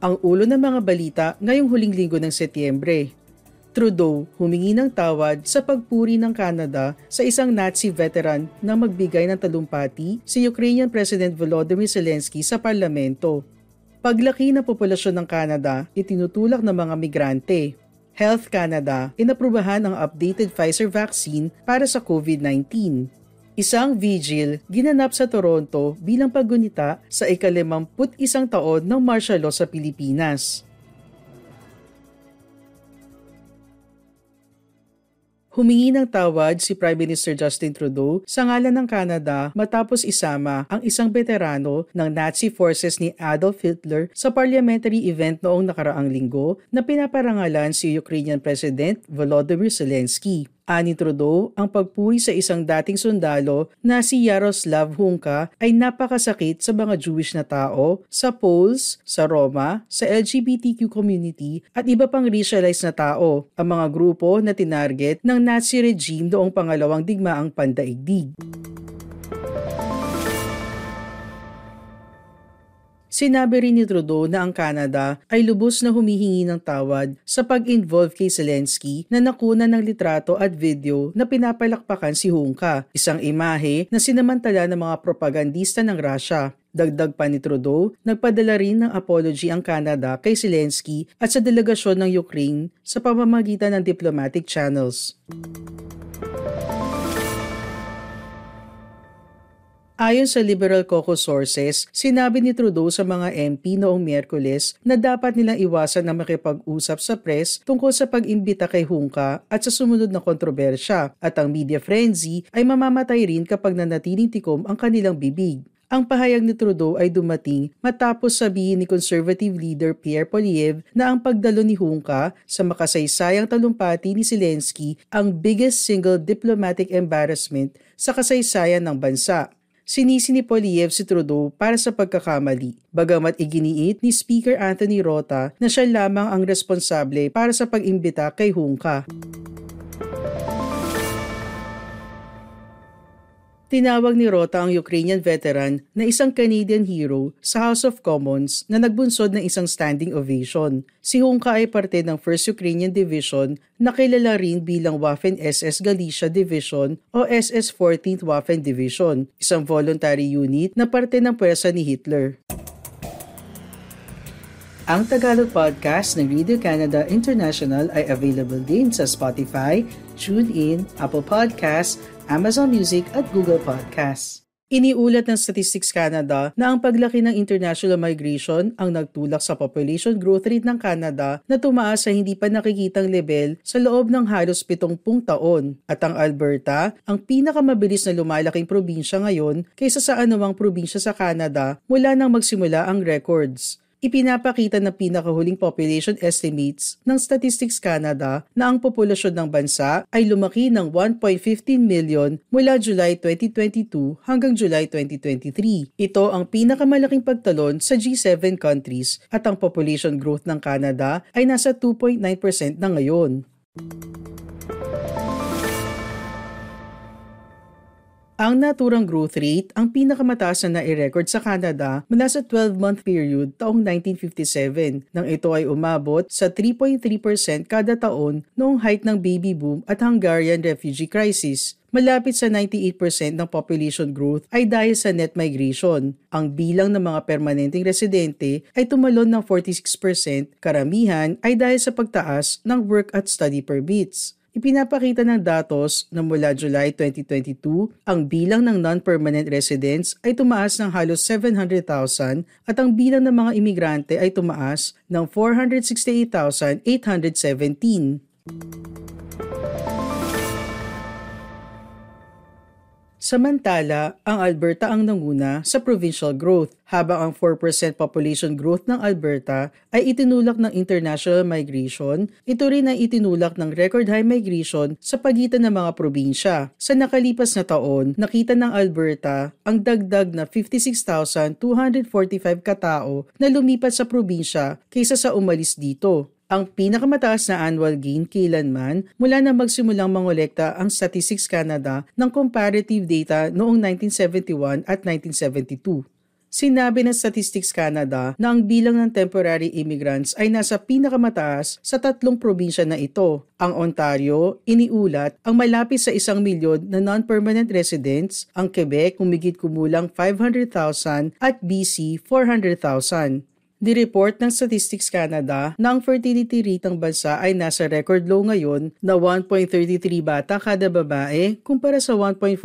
Ang ulo ng mga balita ngayong huling linggo ng Setyembre. Trudeau humingi ng tawad sa pagpuri ng Canada sa isang Nazi veteran na magbigay ng talumpati si Ukrainian President Volodymyr Zelensky sa parlamento. Paglaki ng populasyon ng Canada, itinutulak ng mga migrante. Health Canada, inaprubahan ang updated Pfizer vaccine para sa COVID-19. Isang vigil ginanap sa Toronto bilang paggunita sa ikalimamput isang taon ng martial law sa Pilipinas. Humingi ng tawad si Prime Minister Justin Trudeau sa ngalan ng Canada matapos isama ang isang veterano ng Nazi forces ni Adolf Hitler sa parliamentary event noong nakaraang linggo na pinaparangalan si Ukrainian President Volodymyr Zelensky. Ani Trudeau, ang pagpuri sa isang dating sundalo na si Yaroslav Hunka ay napakasakit sa mga Jewish na tao, sa Poles, sa Roma, sa LGBTQ community at iba pang racialized na tao, ang mga grupo na tinarget ng Nazi regime noong pangalawang digmaang pandaigdig. Sinabi rin ni Trudeau na ang Canada ay lubos na humihingi ng tawad sa pag-involve kay Zelensky na nakuna ng litrato at video na pinapalakpakan si Hunka, isang imahe na sinamantala ng mga propagandista ng Russia. Dagdag pa ni Trudeau, nagpadala rin ng apology ang Canada kay Zelensky at sa delegasyon ng Ukraine sa pamamagitan ng diplomatic channels. Ayon sa Liberal Caucus sources, sinabi ni Trudeau sa mga MP noong Miyerkules na dapat nilang iwasan na makipag-usap sa press tungkol sa pag-imbita kay Hunka at sa sumunod na kontrobersya at ang media frenzy ay mamamatay rin kapag nanatiling tikom ang kanilang bibig. Ang pahayag ni Trudeau ay dumating matapos sabihin ni conservative leader Pierre Poilievre na ang pagdalo ni Hunka sa makasaysayang talumpati ni Zelensky ang biggest single diplomatic embarrassment sa kasaysayan ng bansa sinisi ni Poliev si Trudeau para sa pagkakamali, bagamat iginiit ni Speaker Anthony Rota na siya lamang ang responsable para sa pag-imbita kay Hunka. Tinawag ni Rota ang Ukrainian veteran na isang Canadian hero sa House of Commons na nagbunsod ng isang standing ovation. Si Hunka ay parte ng 1st Ukrainian Division na kilala rin bilang Waffen-SS Galicia Division o SS 14th Waffen Division, isang voluntary unit na parte ng pwersa ni Hitler. Ang Tagalog podcast ng Radio Canada International ay available din sa Spotify, TuneIn, Apple Podcasts, Amazon Music at Google Podcasts. Iniulat ng Statistics Canada na ang paglaki ng international migration ang nagtulak sa population growth rate ng Canada na tumaas sa hindi pa nakikitang level sa loob ng halos 70 taon at ang Alberta ang pinakamabilis na lumalaking probinsya ngayon kaysa sa anumang probinsya sa Canada mula nang magsimula ang records ipinapakita ng pinakahuling population estimates ng Statistics Canada na ang populasyon ng bansa ay lumaki ng 1.15 million mula July 2022 hanggang July 2023. Ito ang pinakamalaking pagtalon sa G7 countries at ang population growth ng Canada ay nasa 2.9% na ngayon. Ang naturang growth rate ang pinakamataas na nai-record sa Canada mula sa 12-month period taong 1957 nang ito ay umabot sa 3.3% kada taon noong height ng baby boom at Hungarian refugee crisis. Malapit sa 98% ng population growth ay dahil sa net migration. Ang bilang ng mga permanenteng residente ay tumalon ng 46%, karamihan ay dahil sa pagtaas ng work at study permits. Ipinapakita ng datos na mula July 2022, ang bilang ng non-permanent residents ay tumaas ng halos 700,000 at ang bilang ng mga imigrante ay tumaas ng 468,817. Samantala, ang Alberta ang nanguna sa provincial growth, habang ang 4% population growth ng Alberta ay itinulak ng international migration, ito rin ay itinulak ng record high migration sa pagitan ng mga probinsya. Sa nakalipas na taon, nakita ng Alberta ang dagdag na 56,245 katao na lumipat sa probinsya kaysa sa umalis dito ang pinakamataas na annual gain kailanman mula na magsimulang mangolekta ang Statistics Canada ng comparative data noong 1971 at 1972. Sinabi ng Statistics Canada na ang bilang ng temporary immigrants ay nasa pinakamataas sa tatlong probinsya na ito. Ang Ontario, iniulat, ang malapit sa isang milyon na non-permanent residents, ang Quebec humigit kumulang 500,000 at BC 400,000. Di-report ng Statistics Canada na ang fertility rate ng bansa ay nasa record low ngayon na 1.33 bata kada babae kumpara sa 1.44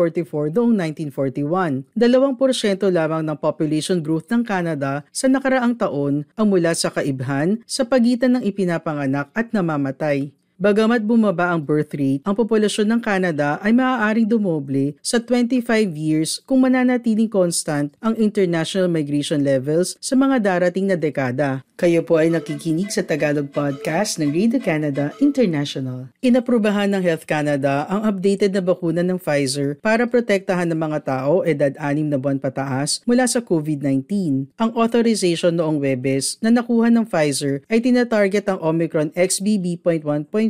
noong 1941. 2% lamang ng population growth ng Canada sa nakaraang taon ang mula sa kaibhan sa pagitan ng ipinapanganak at namamatay. Bagamat bumaba ang birth rate, ang populasyon ng Canada ay maaaring dumoble sa 25 years kung mananatiling constant ang international migration levels sa mga darating na dekada. Kayo po ay nakikinig sa Tagalog Podcast ng Radio Canada International. Inaprubahan ng Health Canada ang updated na bakuna ng Pfizer para protektahan ng mga tao edad 6 na buwan pataas mula sa COVID-19. Ang authorization noong Webes na nakuha ng Pfizer ay tinatarget ang Omicron XBB.1.5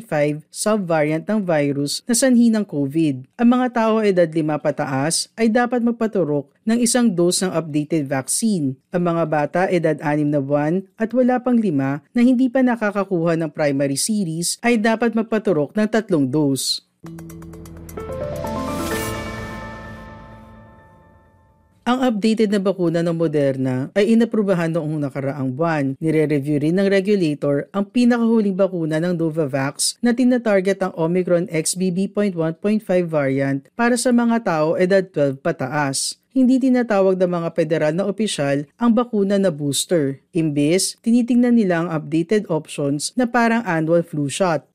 subvariant ng virus na sanhi ng COVID. Ang mga tao edad 5 pataas ay dapat magpaturok ng isang dose ng updated vaccine. Ang mga bata edad 6 na buwan at wala pang 5 na hindi pa nakakakuha ng primary series ay dapat magpaturok ng tatlong dose. Ang updated na bakuna ng Moderna ay inaprubahan noong nakaraang buwan. Nire-review rin ng regulator ang pinakahuling bakuna ng Novavax na tinatarget ang Omicron XBB.1.5 variant para sa mga tao edad 12 pataas hindi tinatawag ng mga federal na opisyal ang bakuna na booster. Imbes, tinitingnan nila ang updated options na parang annual flu shot.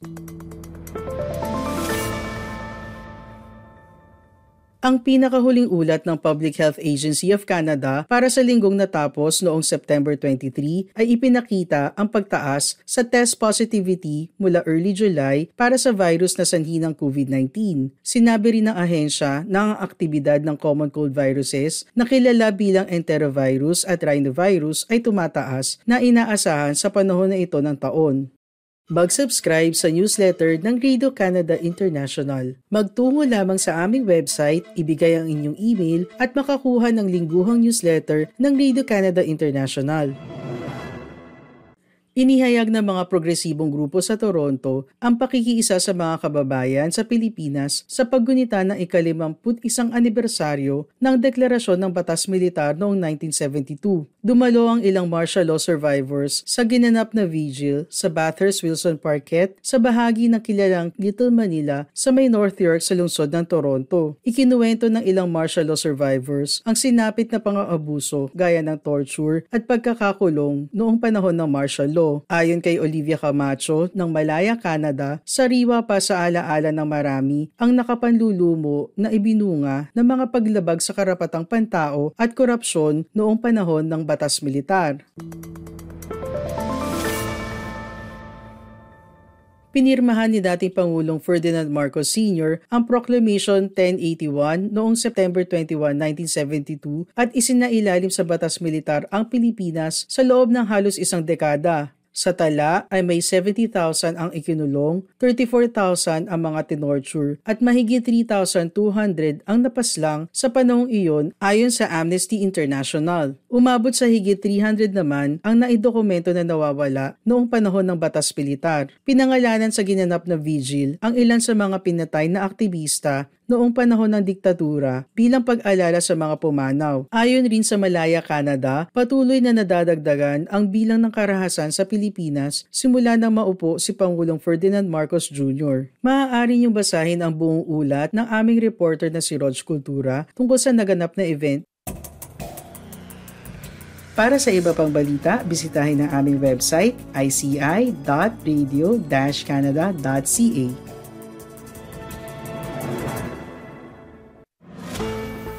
Ang pinakahuling ulat ng Public Health Agency of Canada para sa linggong natapos noong September 23 ay ipinakita ang pagtaas sa test positivity mula early July para sa virus na sanhi ng COVID-19. Sinabi rin ng ahensya na ang aktibidad ng common cold viruses na kilala bilang enterovirus at rhinovirus ay tumataas na inaasahan sa panahon na ito ng taon. Mag-subscribe sa newsletter ng Radio Canada International. Magtungo lamang sa aming website, ibigay ang inyong email at makakuha ng lingguhang newsletter ng Radio Canada International. Inihayag ng mga progresibong grupo sa Toronto ang pakikiisa sa mga kababayan sa Pilipinas sa paggunita ng ikalimamput isang anibersaryo ng Deklarasyon ng Batas Militar noong 1972. Dumalo ang ilang martial law survivors sa ginanap na vigil sa Bathurst Wilson Parket sa bahagi ng kilalang Little Manila sa may North York sa lungsod ng Toronto. Ikinuwento ng ilang martial law survivors ang sinapit na pang-aabuso gaya ng torture at pagkakakulong noong panahon ng martial law Ayon kay Olivia Camacho ng Malaya, Canada, sariwa pa sa alaala ng marami ang nakapanlulumo na ibinunga ng mga paglabag sa karapatang pantao at korupsyon noong panahon ng batas militar. pinirmahan ni dating Pangulong Ferdinand Marcos Sr. ang Proclamation 1081 noong September 21, 1972 at isinailalim sa batas militar ang Pilipinas sa loob ng halos isang dekada. Sa tala ay may 70,000 ang ikinulong, 34,000 ang mga tinorture at mahigit 3,200 ang napaslang sa panahong iyon ayon sa Amnesty International. Umabot sa higit 300 naman ang naidokumento na nawawala noong panahon ng batas militar. Pinangalanan sa ginanap na vigil ang ilan sa mga pinatay na aktivista noong panahon ng diktadura bilang pag-alala sa mga pumanaw. Ayon rin sa Malaya, Canada, patuloy na nadadagdagan ang bilang ng karahasan sa Pilipinas simula nang maupo si Pangulong Ferdinand Marcos Jr. Maaari niyong basahin ang buong ulat ng aming reporter na si Rog Kultura tungkol sa naganap na event para sa iba pang balita, bisitahin ang aming website ici.radio-canada.ca.